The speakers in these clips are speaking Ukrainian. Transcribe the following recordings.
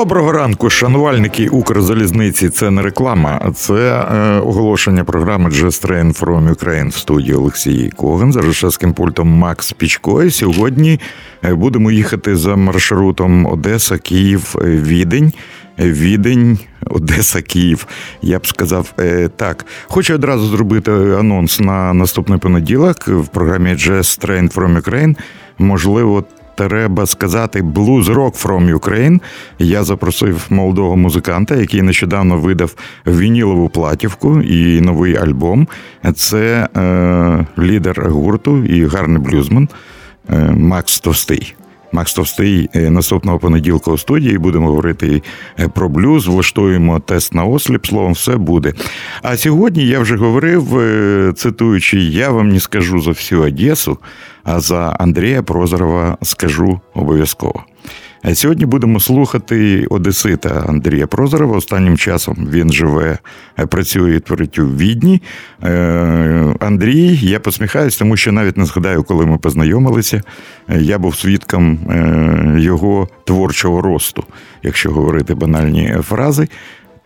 Доброго ранку, шанувальники Укрзалізниці. Це не реклама, це е, оголошення програми Just Train from Ukraine в студії Олексій Коган за режисерським пультом Макс Пічко. І Сьогодні е, будемо їхати за маршрутом Одеса, Київ, е, Відень. Відень, Одеса, Київ. Я б сказав е, так. Хочу одразу зробити анонс на наступний понеділок в програмі Just Train from Ukraine. Можливо, треба сказати Blues Rock from Ukraine. Я запросив молодого музиканта, який нещодавно видав вінілову платівку і новий альбом. Це е, лідер гурту і гарний блюзман е, Макс Товстий. Макс Товстий е, наступного понеділка у студії будемо говорити е, про блюз, влаштуємо тест на осліп, словом, все буде. А сьогодні я вже говорив, е, цитуючи, я вам не скажу за всю Одесу, а за Андрія Прозорова скажу обов'язково. Сьогодні будемо слухати Одесита Андрія Прозорова. Останнім часом він живе, працює і творить у Відні. Е, Андрій, я посміхаюсь, тому що навіть не згадаю, коли ми познайомилися. Я був свідком е, його творчого росту, якщо говорити банальні фрази.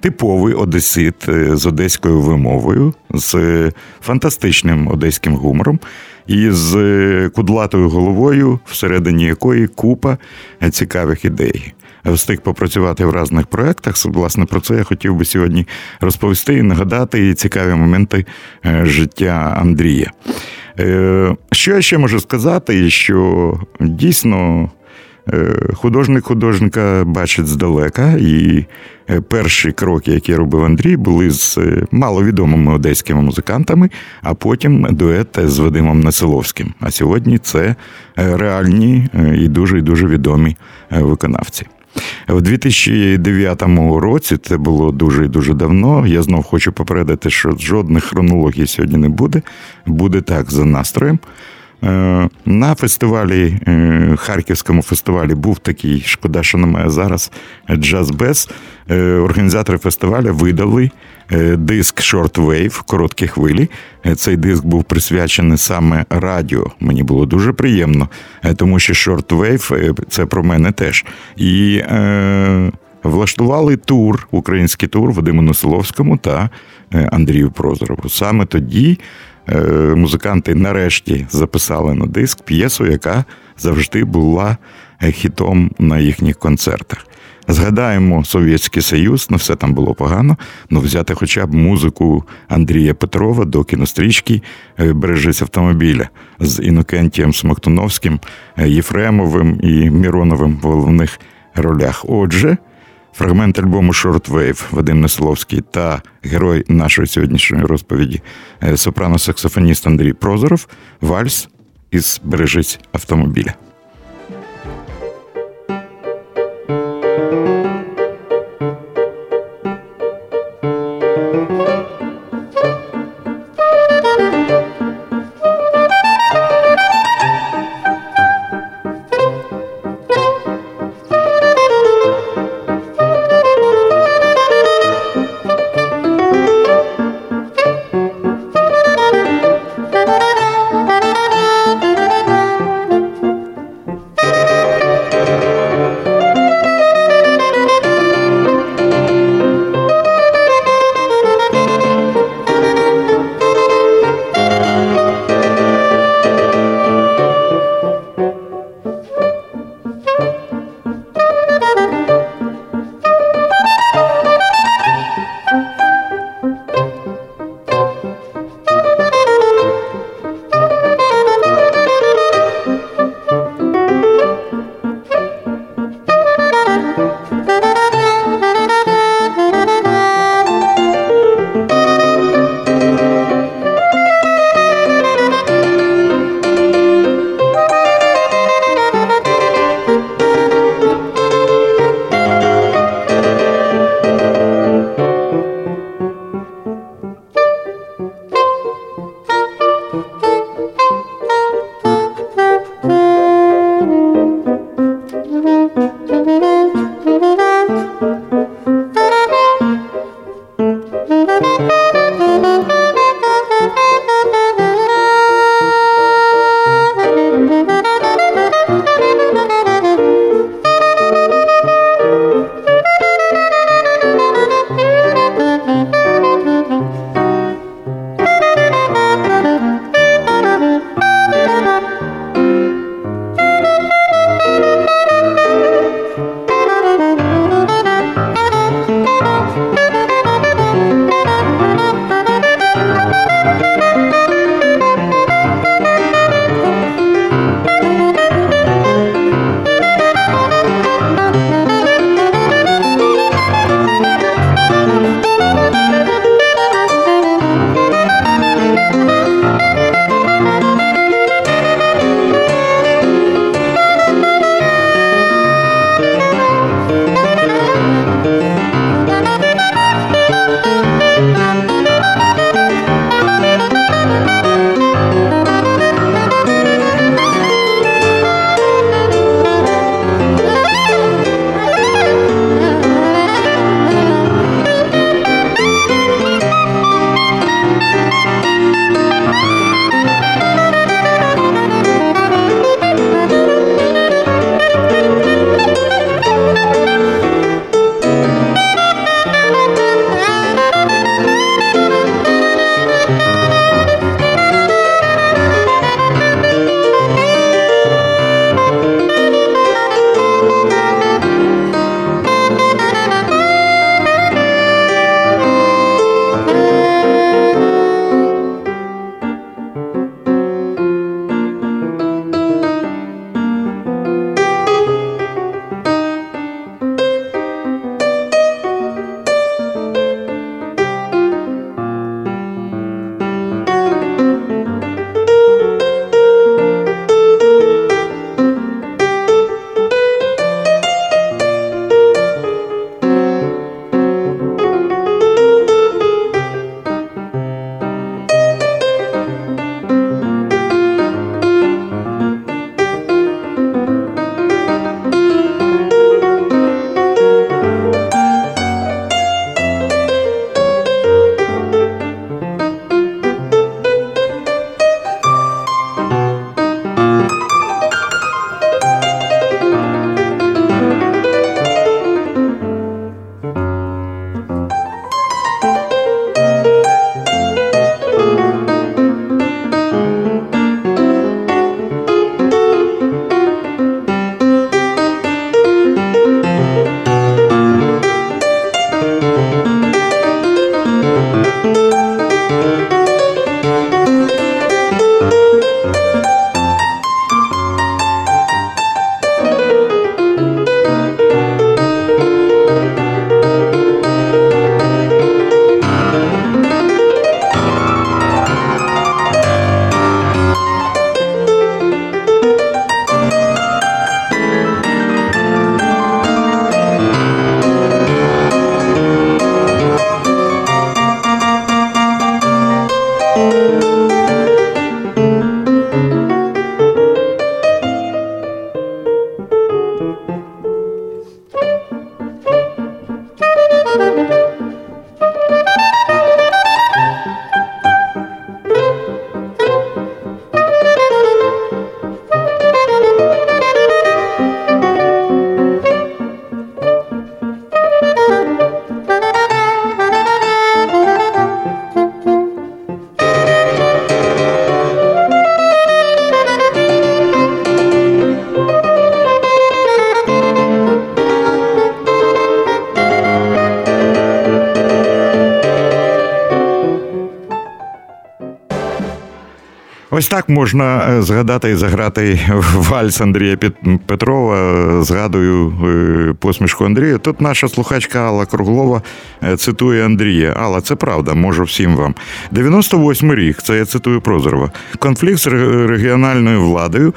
Типовий одесит е, з одеською вимовою, з фантастичним одеським гумором і з кудлатою головою, всередині якої купа цікавих ідей. Встиг попрацювати в різних проєктах. Власне, про це я хотів би сьогодні розповісти і нагадати цікаві моменти е, життя Андрія. Е, що я ще можу сказати, що дійсно Е, художник художника бачить здалека, і е, перші кроки, які робив Андрій, були з е, маловідомими одеськими музикантами, а потім дует з Вадимом Насиловським. А сьогодні це реальні і дуже і дуже відомі виконавці. В 2009 році це було дуже і дуже давно. Я знов хочу попередити, що жодних хронологій сьогодні не буде. Буде так за настроєм. Е, на фестивалі, е, Харківському фестивалі був такий, шкода, що немає зараз джаз без. Організатори фестивалю видали е, диск Shortwave, короткі хвилі. Цей диск був присвячений саме радіо. Мені було дуже приємно, тому що Shortwave – це про мене теж. І е, влаштували тур, український тур Вадиму Носиловському та Андрію Прозорову. Саме тоді. Е, музиканти нарешті записали на диск п'єсу, яка завжди була е, хітом на їхніх концертах. Згадаємо Совєтський Союз, ну все там було погано. Ну взяти хоча б музику Андрія Петрова до кінострічки е, Бережись автомобіля з Інокентієм Смоктуновським, Єфремовим і Міроновим в головних ролях. Отже. Фрагмент альбому Shortwave Вадим Несоловський та герой нашої сьогоднішньої розповіді е, сопрано-саксофоніст Андрій Прозоров Вальс із Бережись автомобіля. Ось так можна е, згадати і заграти вальс Андрія Петрова. Згадую е, посмішку Андрія. Тут наша слухачка Алла Круглова е, цитує Андрія. Алла, це правда, можу всім вам. 98 рік, це я цитую Прозорова. Конфлікт з регіональною владою.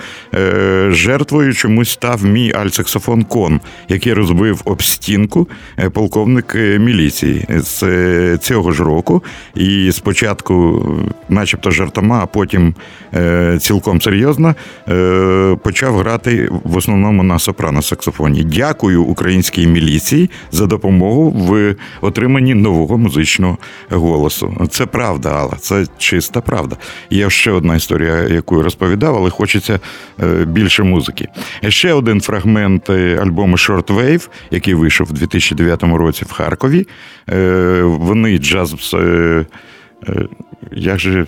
Жертвою чомусь став мій альсаксофон Кон, який розбив об стінку полковник міліції з цього ж року. І спочатку, начебто, жартома, а потім Е, цілком серйозно е, почав грати в основному на сопрано-саксофоні. Дякую українській міліції за допомогу в отриманні нового музичного голосу. Це правда, Алла, це чиста правда. Є ще одна історія, яку я розповідав, але хочеться е, більше музики. Ще один фрагмент альбому Short Wave, який вийшов у 2009 році в Харкові. Вони джаз. Як же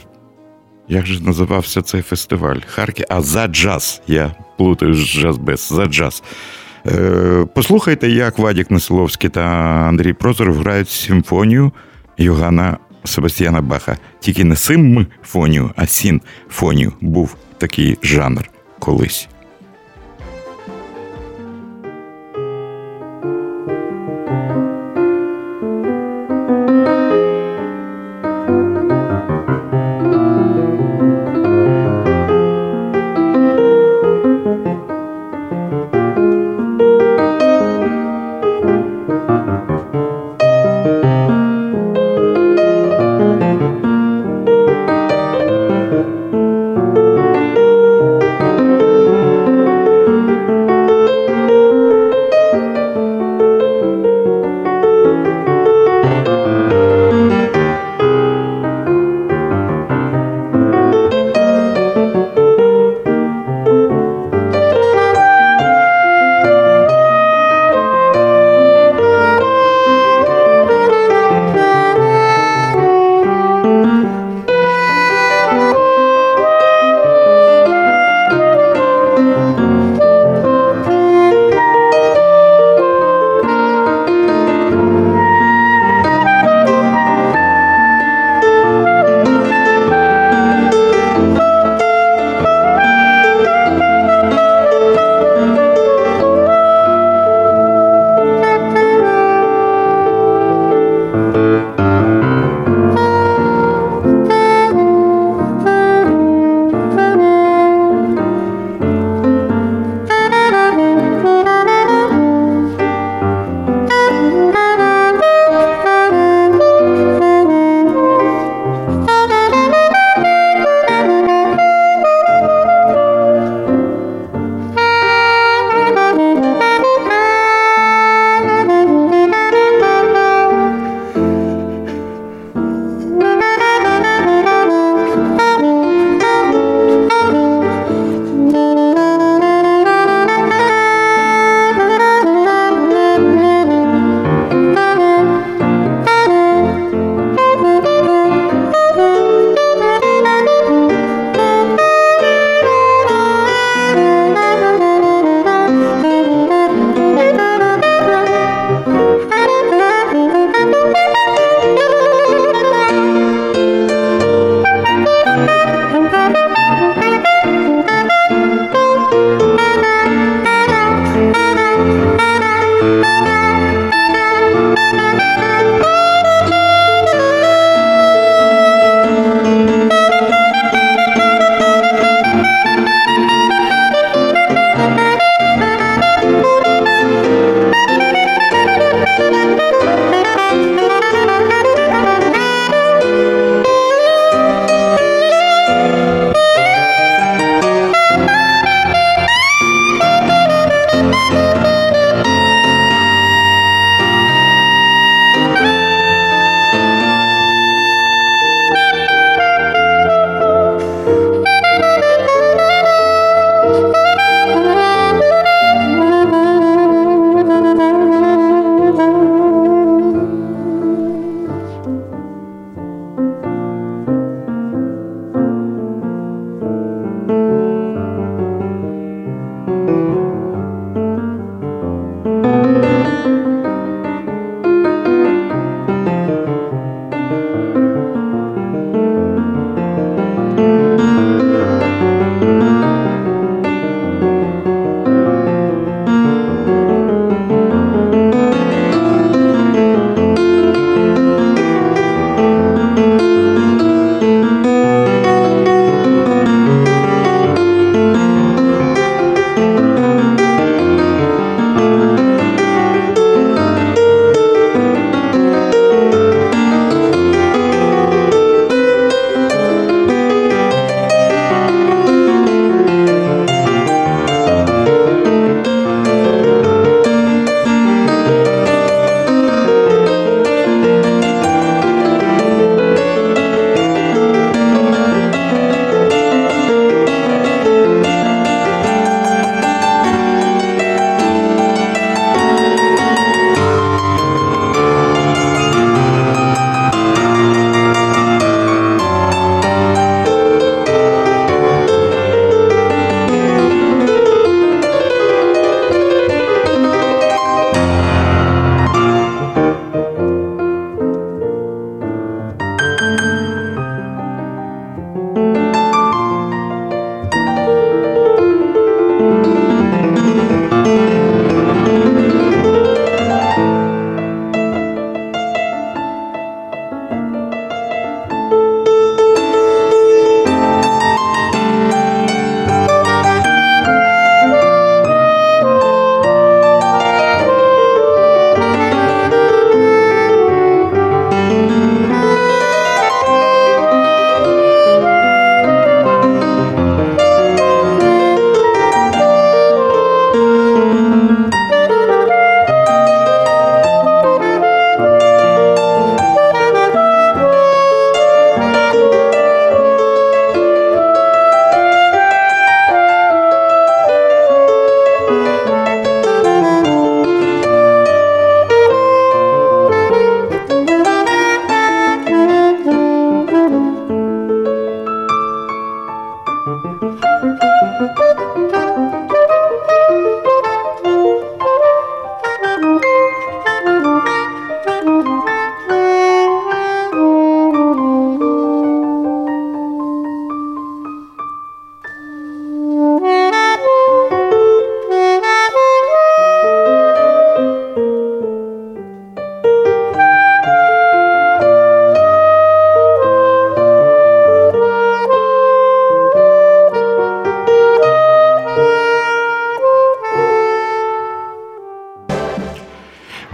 як же називався цей фестиваль? Харків, а за джаз. Я плутаю з джаз без за джаз. Е, послухайте, як Вадік Несиловський та Андрій Прозоров грають симфонію Йогана Себастьяна Баха. Тільки не симфонію, а сінфонію. Був такий жанр колись.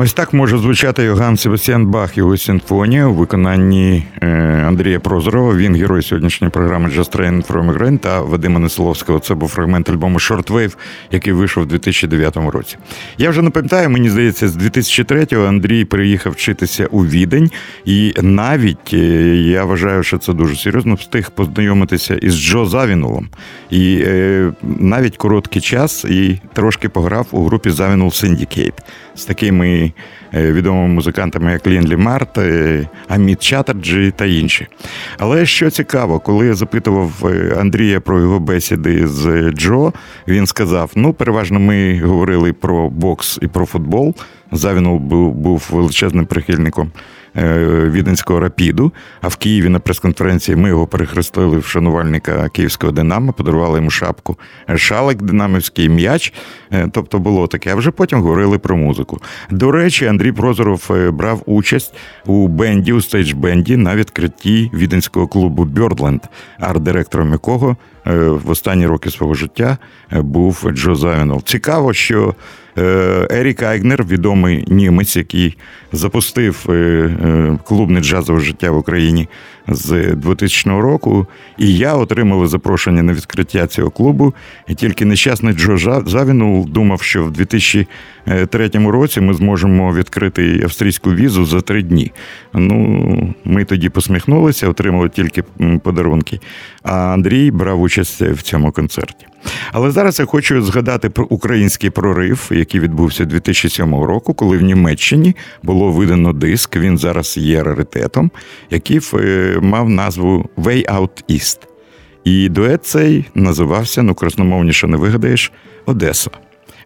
Ось так може звучати Йоган Себастьян Бах, його симфонія у виконанні е, Андрія Прозорова. Він герой сьогоднішньої програми Just Train from Ukraine та Вадима Несоловського. Це був фрагмент альбому Shortwave, який вийшов у 2009 році. Я вже не пам'ятаю, мені здається, з 2003-го Андрій приїхав вчитися у Відень, і навіть е, я вважаю, що це дуже серйозно встиг познайомитися із Джо Завінулом. І е, навіть короткий час і трошки пограв у групі Завінул Syndicate з такими відомими музикантами, як Лінлі Март, е, Аміт Чаттерджі та інші. Але що цікаво, коли я запитував е, Андрія про його бесіди з Джо, він сказав: ну, переважно ми говорили про бокс і про футбол. Завінул був, величезним прихильником Е, віденського Рапіду. А в Києві на прес-конференції ми його перехрестили в шанувальника київського Динамо, подарували йому шапку, е, шалик динамівський м'яч. Е, тобто було таке. А вже потім говорили про музику. До речі, Андрій Прозоров брав участь у бенді, у стейдж-бенді на відкритті віденського клубу Birdland, арт-директором якого в останні роки свого життя був Джо Завінул. Цікаво, що Е, Ерік Айгнер, відомий німець, який запустив е, е, клубне джазове життя в Україні з 2000 року. І я отримав запрошення на відкриття цього клубу. І тільки нещасний Джо Завінул думав, що в 2003 році ми зможемо відкрити австрійську візу за три дні. Ну, ми тоді посміхнулися, отримали тільки подарунки. А Андрій брав участь в цьому концерті. Але зараз я хочу згадати про український прорив, який відбувся 2007 року, коли в Німеччині було видано диск. Він зараз є раритетом, який е, мав назву Way Out East. І дует цей називався, ну красномовніше не вигадаєш, Одеса.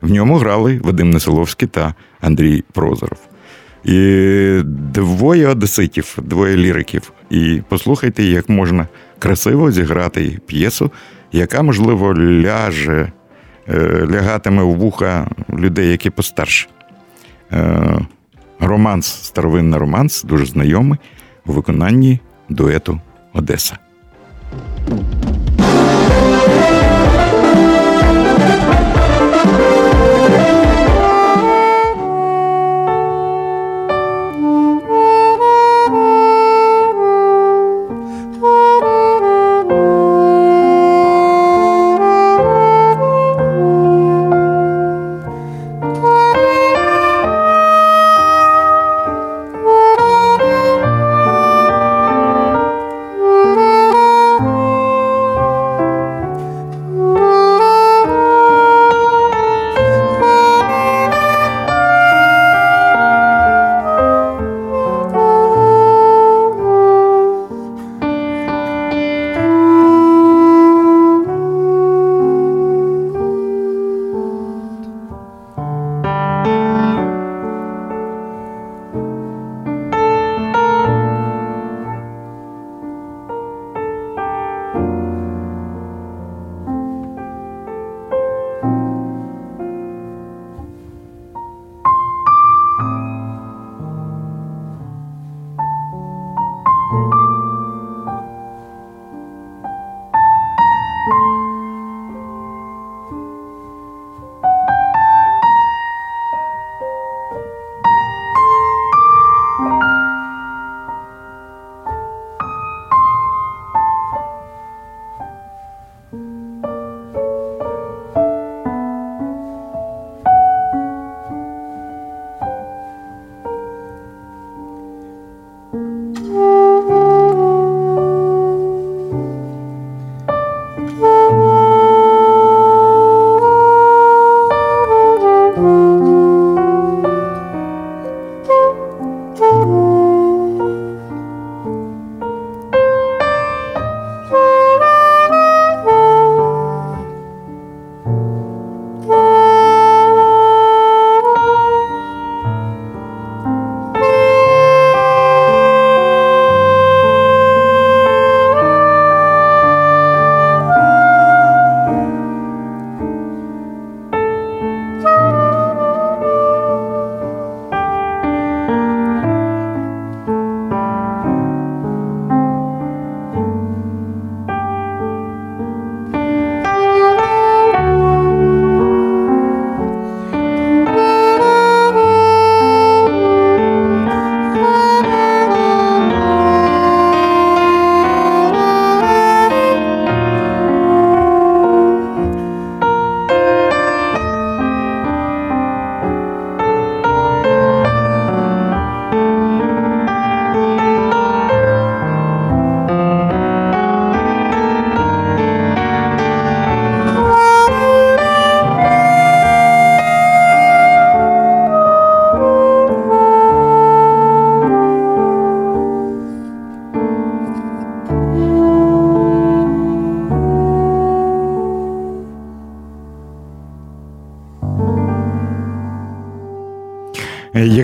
В ньому грали Вадим Несоловський та Андрій Прозоров. І двоє одеситів, двоє ліриків. І послухайте, як можна красиво зіграти п'єсу яка, можливо, ляже, е, лягатиме в вуха людей, які постарше. Е, романс, старовинний романс, дуже знайомий у виконанні дуету Одеса.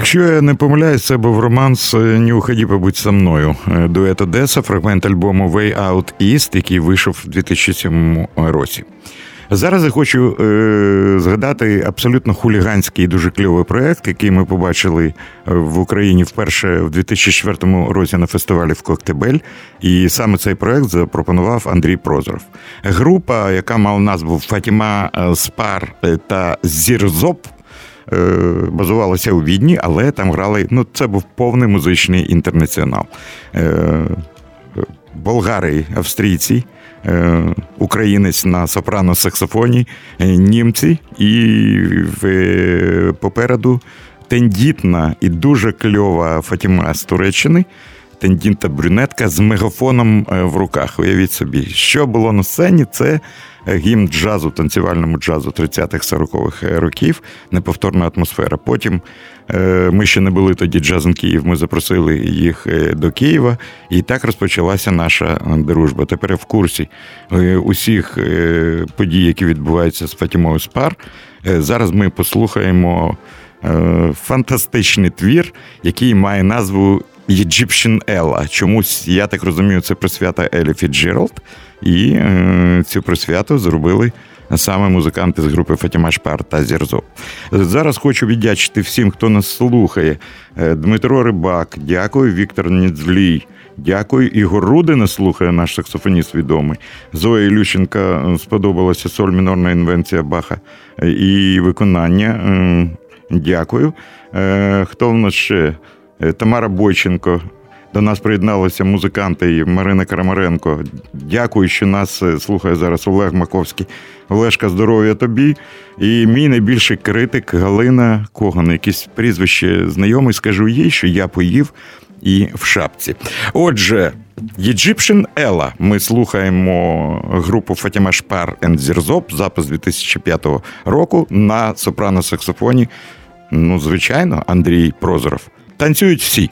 Якщо я не помиляюсь, це був романс «Не уходи, побудь со мною. Дует Одеса, фрагмент альбому Way Out East, який вийшов у 2007 році. Зараз я хочу е, згадати абсолютно хуліганський і дуже кльовий проєкт, який ми побачили в Україні вперше в 2004 році на фестивалі в Коктебель. І саме цей проєкт запропонував Андрій Прозоров. Група, яка мала назву Фатіма Спар та Зірзоп. Е, базувалася у Відні, але там грали. Ну, це був повний музичний інтернаціонал. Е, болгари, австрійці, е, українець на сопрано-саксофоні, німці, і попереду тендітна і дуже кльова Фатіма з Туреччини. Тендінта брюнетка з мегафоном в руках. Уявіть собі, що було на сцені, це гімн джазу, танцювальному джазу 30-х-40-х років, неповторна атмосфера. Потім е, ми ще не були тоді джазом Київ. Ми запросили їх е, до Києва, і так розпочалася наша дружба. Тепер в курсі е, усіх подій, які відбуваються з Фатімою Спар. Зараз ми послухаємо фантастичний твір, який має назву Egyptian Ella. Чомусь, я так розумію, це присвята Елі Фіцджеральд. І е, цю присвяту зробили саме музиканти з групи Фатіма Шпар та Зірзо. Зараз хочу віддячити всім, хто нас слухає. Е, Дмитро Рибак, дякую, Віктор Ніцвлій. Дякую. Ігор Рудина слухає наш саксофоніст відомий. Зоя Ілющенка е, сподобалася соль мінорна інвенція Баха і виконання. Дякую. Хто в нас ще? Тамара Бойченко, до нас приєдналися музиканти Марина Крамаренко. Дякую, що нас е, слухає зараз Олег Маковський. Олешка, здоров'я тобі. І мій найбільший критик Галина Коган, якесь прізвище знайомий, скажу їй, що я поїв і в шапці. Отже, Egyptian Ella. Ми слухаємо групу Фатіма Шпар and Зірзоп, запис 2005 року на сопрано-саксофоні. Ну, звичайно, Андрій Прозоров. Танцюють всі.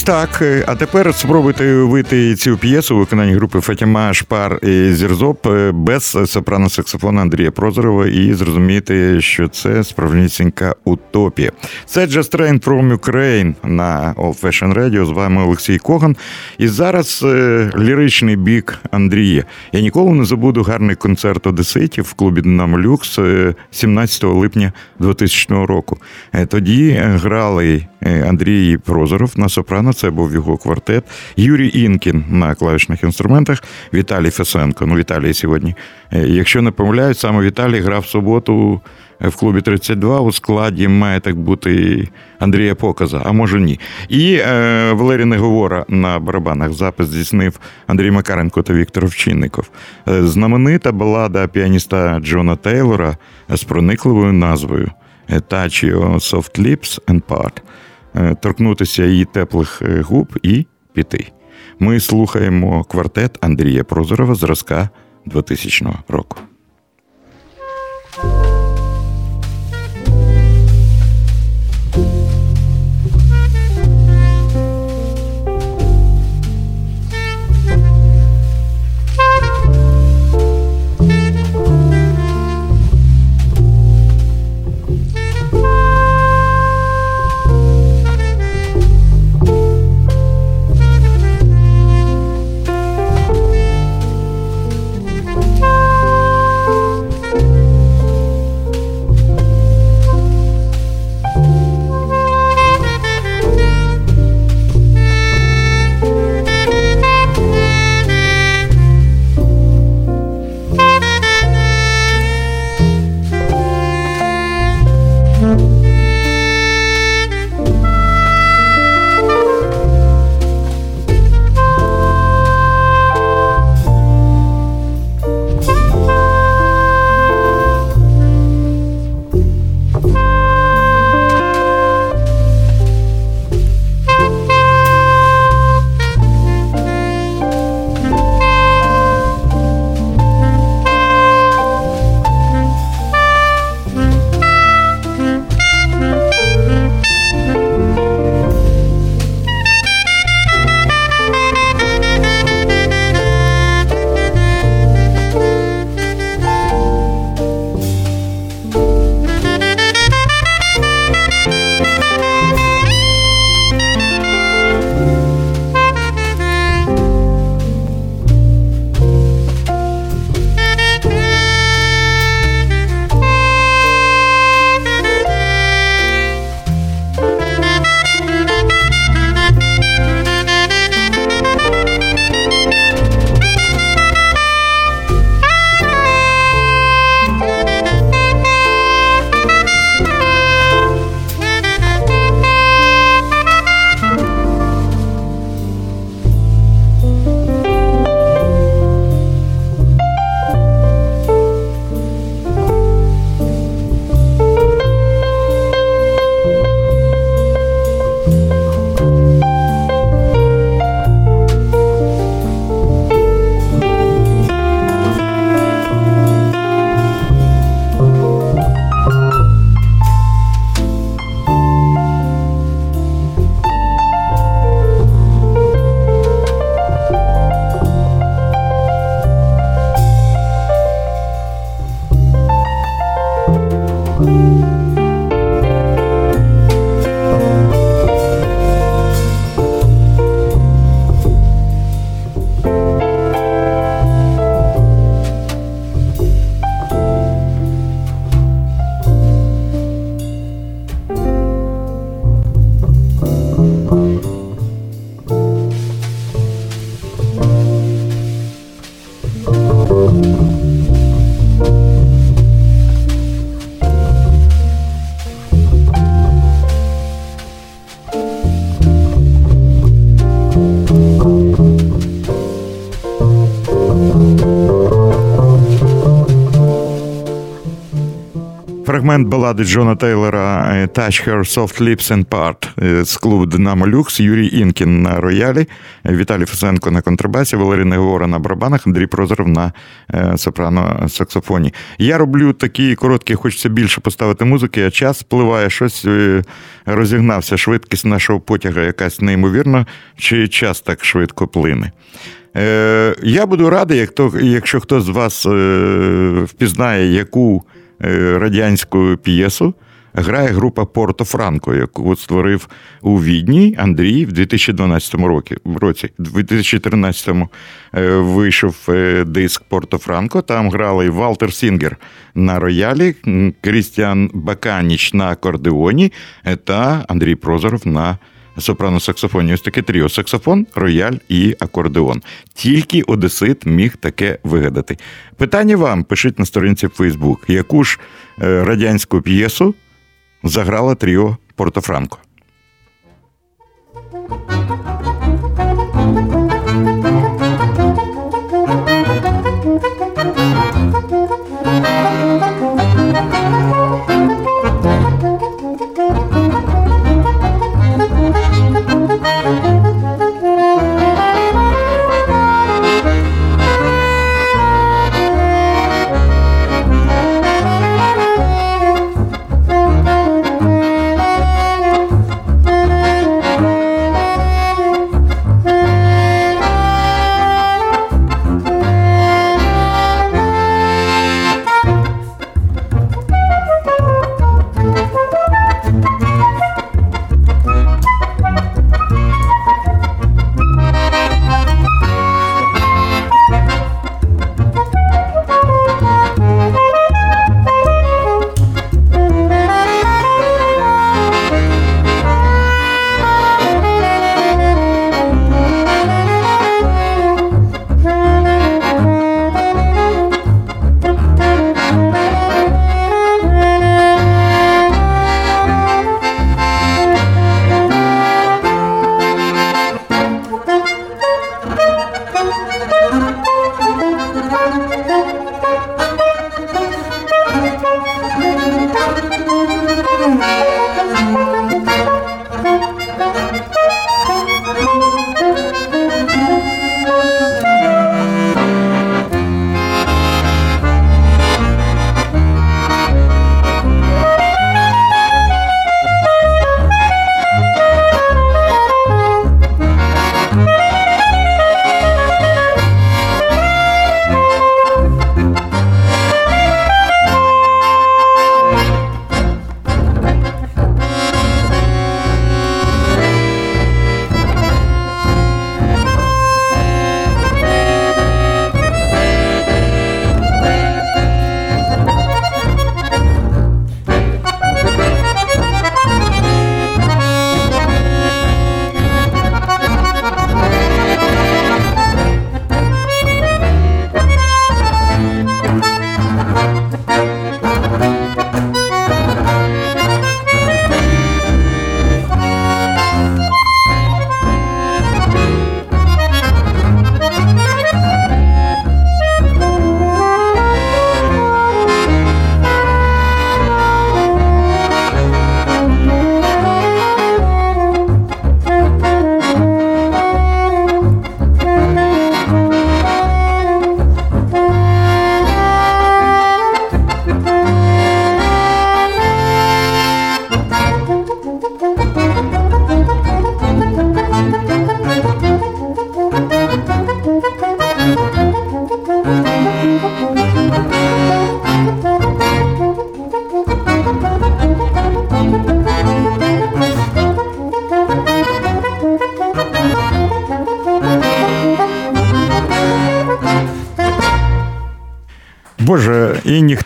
Ось так. Е, А тепер спробуйте уявити цю п'єсу у виконанні групи Фатіма Шпар і Зірзоп е, без сопрано-саксофона Андрія Прозорова і зрозуміти, що це справжнісінька утопія. Це Just Train from Ukraine на Old Fashion Radio. З вами Олексій Коган. І зараз е, ліричний бік Андрія. Я ніколи не забуду гарний концерт Одеситів в клубі Динамо Люкс е, 17 липня 2000 року. Тоді грали Андрій Прозоров на сопрано, це був його квартет, Юрій Інкін на клавішних інструментах, Віталій Фесенко. Ну, Віталій сьогодні. е, Якщо не помиляють, саме Віталій грав в суботу в клубі 32 у складі має так бути Андрія Показа, а може ні. І е, Валерій Неговора на барабанах запис здійснив Андрій Макаренко та Віктор Овчинников. Е, Знаменита балада піаніста Джона Тейлора з проникливою назвою Touch Your Soft Lips and Part. Е, Торкнутися її теплих е, губ і піти. Ми слухаємо квартет Андрія Прозорова зразка 2000 року. Фрагмент балади Джона Тейлора е, Touch Her Soft Lips and Part е, з клубу Динамо Люкс, Юрій Інкін на роялі, е, Віталій Фесенко на контрабасі, Валерій Негора на барабанах, Андрій Прозоров на сопрано саксофоні. Я роблю такі короткі, хочеться більше поставити музики, а час впливає, щось розігнався. Швидкість нашого потяга якась неймовірна, чи час так швидко плине. Я буду радий, якщо хтось з вас впізнає, яку. Е, радянську п'єсу. Грає група Порто Франко, яку створив у Відні Андрій в 2012 році. В 2013-му е, вийшов е, диск Порто Франко. Там грали Валтер Сінгер на роялі, Крістіан Баканіч на акордеоні та Андрій Прозоров на сопрано-саксофоні. Ось таке тріо: саксофон, рояль і акордеон. Тільки Одесит міг таке вигадати. Питання вам пишіть на сторінці в Фейсбук, яку ж е, радянську п'єсу заграла тріо Портофранко.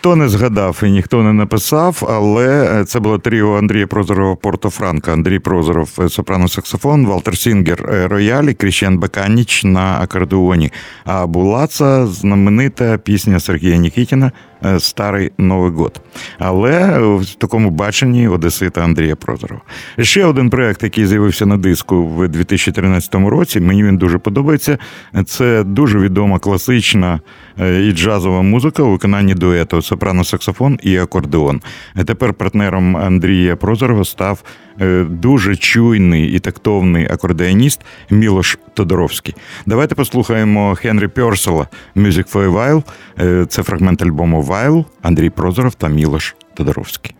Ніхто не згадав, і ніхто не написав, але це було тріо Андрія Прозорова Порто Франка, Андрій Прозоров, е, сопрано-саксофон, Валтер Сінгер, е, роялі, Крістіан Баканіч на акордеоні. А була це знаменита пісня Сергія Нікітіна е, Старый Новый год. Але в такому баченні Одесита Андрія Прозорова. Ще один проект, який з'явився на диску в 2013 році. Мені він дуже подобається. Це дуже відома класична і джазова музика у виконанні дуету сопрано-саксофон і акордеон. Тепер партнером Андрія Прозорова став дуже чуйний і тактовний акордеоніст Мілош Тодоровський. Давайте послухаємо Хенрі Пьорсела «Music for a While». Це фрагмент альбому «While», Андрій Прозоров та Мілош Тодоровський.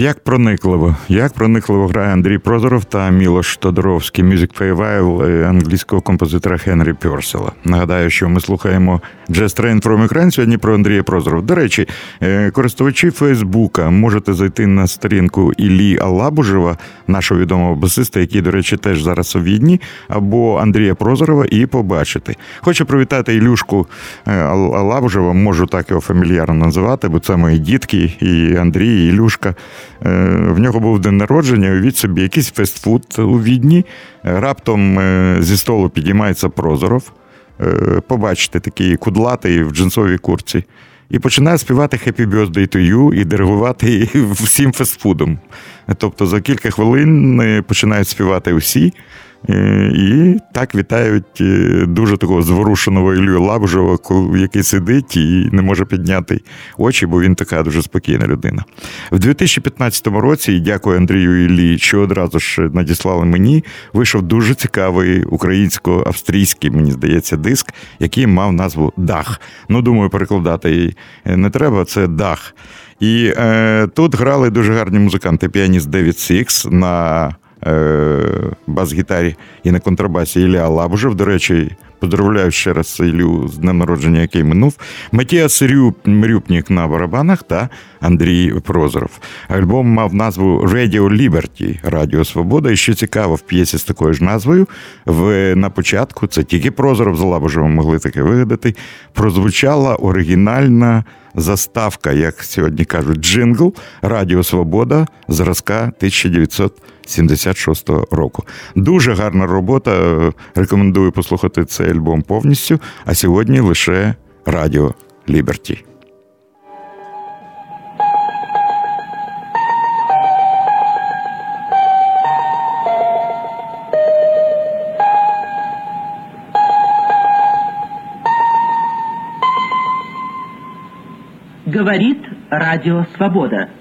Як проникливо, як проникливо грає Андрій Прозоров та Мілош Тодоровський Festival е, англійського композитора Хенрі Пьорсела. Нагадаю, що ми слухаємо Jazz Train from Ukraine сьогодні про Андрія Прозоров. До речі, е, користувачі Фейсбука можете зайти на сторінку Іллі Алабужева, нашого відомого басиста, який, до речі, теж зараз у Відні, або Андрія Прозорова, і побачити. Хочу привітати Ілюшку е, Алабужева, можу так його фамільярно називати, бо це мої дітки, і Андрій, і Ілюшка. Е, в нього був день народження, уявіть собі, якийсь фестфуд у відні. Раптом е, зі столу підіймається Прозоров. Е, побачите, такий кудлатий в джинсовій курці. І починає співати «Happy Birthday to you» і диригувати всім фестфудом. Тобто за кілька хвилин починають співати усі. Е, і так вітають е, дуже такого зворушеного Ілью Лабжова, який сидить і не може підняти очі, бо він така дуже спокійна людина. В 2015 році, і дякую Андрію Іллі, що одразу ж надіслали мені, вийшов дуже цікавий українсько-австрійський, мені здається, диск, який мав назву Дах. Ну, думаю, перекладати не треба, це Дах. І е, тут грали дуже гарні музиканти. Піаніст Девід Сікс на бас-гітарі і на контрабасі Ілля Лабужев. До речі, поздравляю ще раз Іллю з днем народження, який минув. Матіас Рюпнік на барабанах та Андрій Прозоров. Альбом мав назву Radio Liberty Радіо Свобода. І що цікаво, в п'єсі з такою ж назвою в, на початку це тільки Прозоров з Лабужевим могли таке вигадати. Прозвучала оригінальна заставка, як сьогодні кажуть, джингл Радіо Свобода зразка 1976 року. Дуже гарна робота. Рекомендую послухати цей альбом повністю. А сьогодні лише Радіо Ліберті. Говорит Радио Свобода.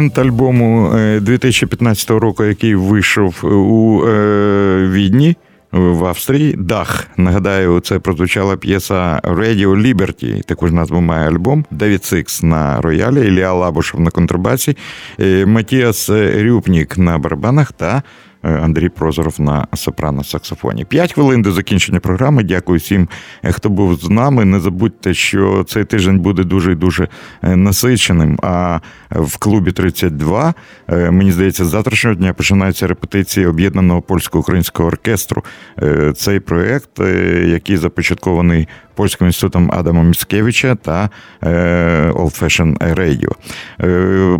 Фрагмент альбому 2015 року, який вийшов у Відні в Австрії. Дах. Нагадаю, це прозвучала п'єса Radio Liberty. Таку ж назву має альбом. Девід Сикс на роялі, Ілія Лабушев на контрабасі, Матіас Рюпнік на барабанах та Е, Андрій Прозоров на сопрано саксофоні. П'ять хвилин до закінчення програми. Дякую всім, е, хто був з нами. Не забудьте, що цей тиждень буде дуже і дуже е, насиченим. А в клубі 32, мені здається, з завтрашнього дня починаються репетиції об'єднаного польсько-українського оркестру. Цей проєкт, який започаткований польським інститутом Адама Міцкевича та Old Fashion Radio.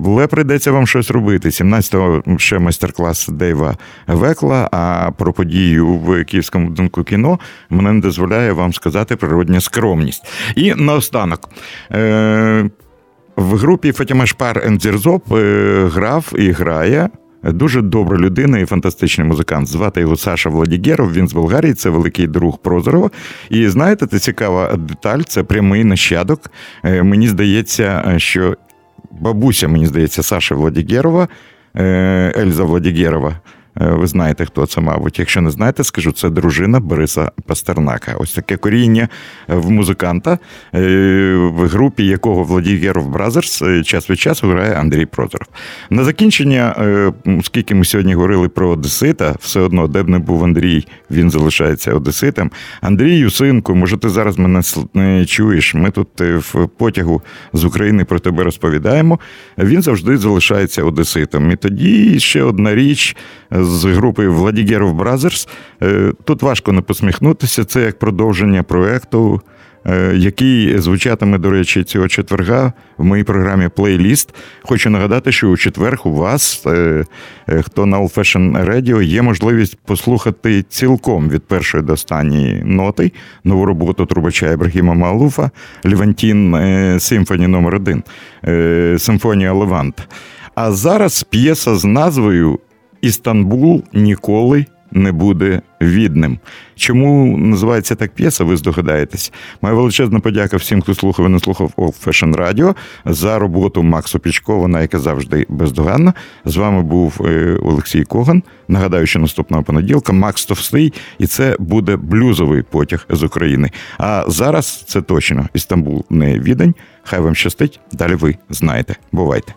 Але прийдеться вам щось робити. 17-го ще майстер-клас Дейва Векла. А про подію в Київському будинку кіно мене не дозволяє вам сказати природня скромність. І наостанок. Е- в групі Фатіма Шпар Ензірзоп грав і грає. Дуже добра людина і фантастичний музикант. Звати його Саша Владігеров. Він з Болгарії, це великий друг Прозорова. І знаєте, це цікава деталь, це прямий нащадок. Е, мені здається, що бабуся, мені здається, Саша Владігерова, е, Ельза Владігерова. Е, ви знаєте, хто це, мабуть. Якщо не знаєте, скажу, це дружина Бориса Пастернака. Ось таке коріння в музиканта, е, в групі якого Владігеров Бразерс час від часу грає Андрій Прозоров. На закінчення, е, оскільки ми сьогодні говорили про Одесита, все одно, де б не був Андрій, він залишається Одеситом. Андрію, синку, може, ти зараз мене не чуєш? Ми тут в потягу з України про тебе розповідаємо. Він завжди залишається Одеситом. І тоді ще одна річ з групи Владігеров Бразерс. Тут важко не посміхнутися. Це як продовження проекту, е, який звучатиме, до речі, цього четверга в моїй програмі Плейліст. Хочу нагадати, що у четверг у вас, е, е, хто на Old Fashion Radio, є можливість послухати цілком від першої до останньої ноти нову роботу трубача Ібрагіма Малуфа Левантін Симфоні номер 1 Симфонія Левант. А зараз п'єса з назвою Істанбул ніколи не буде відним. Чому називається так п'єса, ви здогадаєтесь. Моя величезна подяка всім, хто слухав і не слухав Fashion Radio за роботу Максу Пічко, вона, яка завжди бездоганна. З вами був е, Олексій Коган. Нагадаю, що наступного понеділка Макс Товстий, і це буде блюзовий потяг з України. А зараз це точно Істамбул не відень. Хай вам щастить. Далі ви знаєте. Бувайте.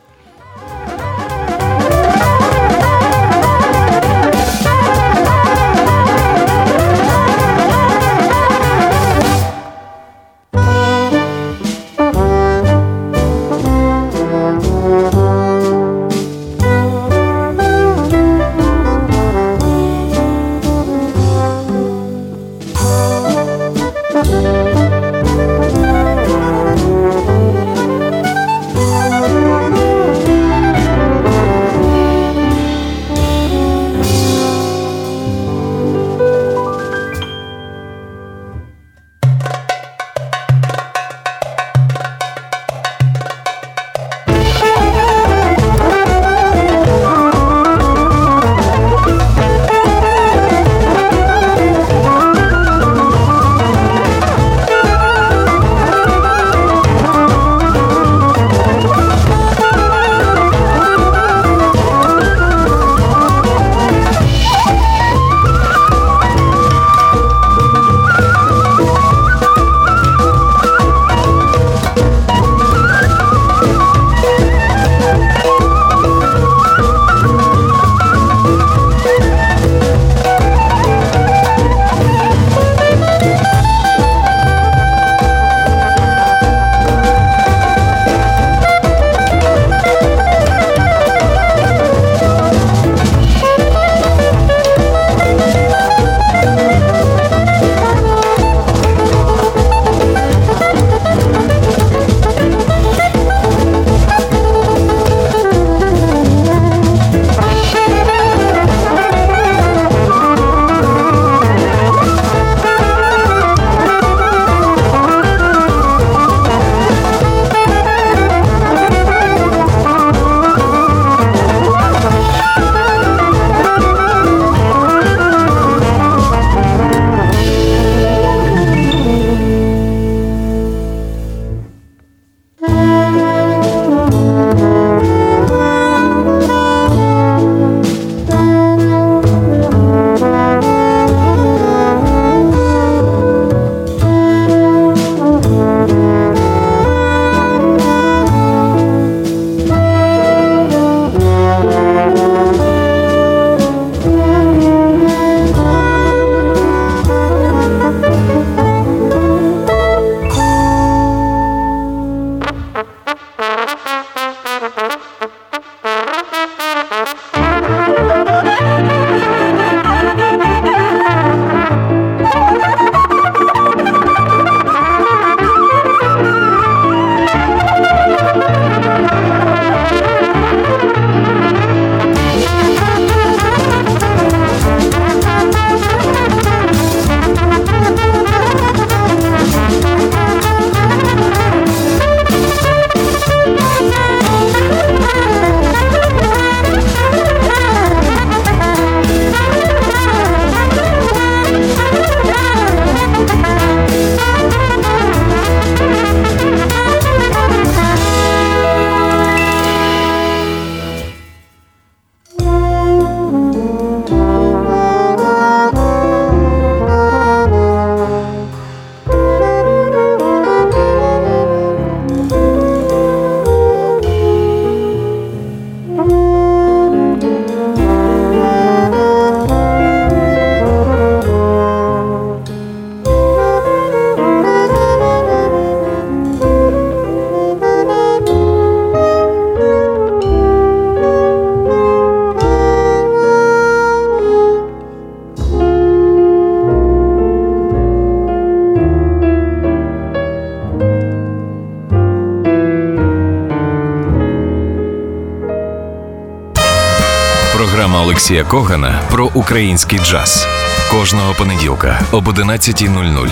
Олексія Когана про український джаз кожного понеділка об 11.00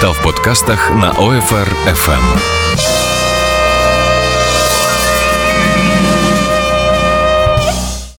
та в подкастах на OFR FM.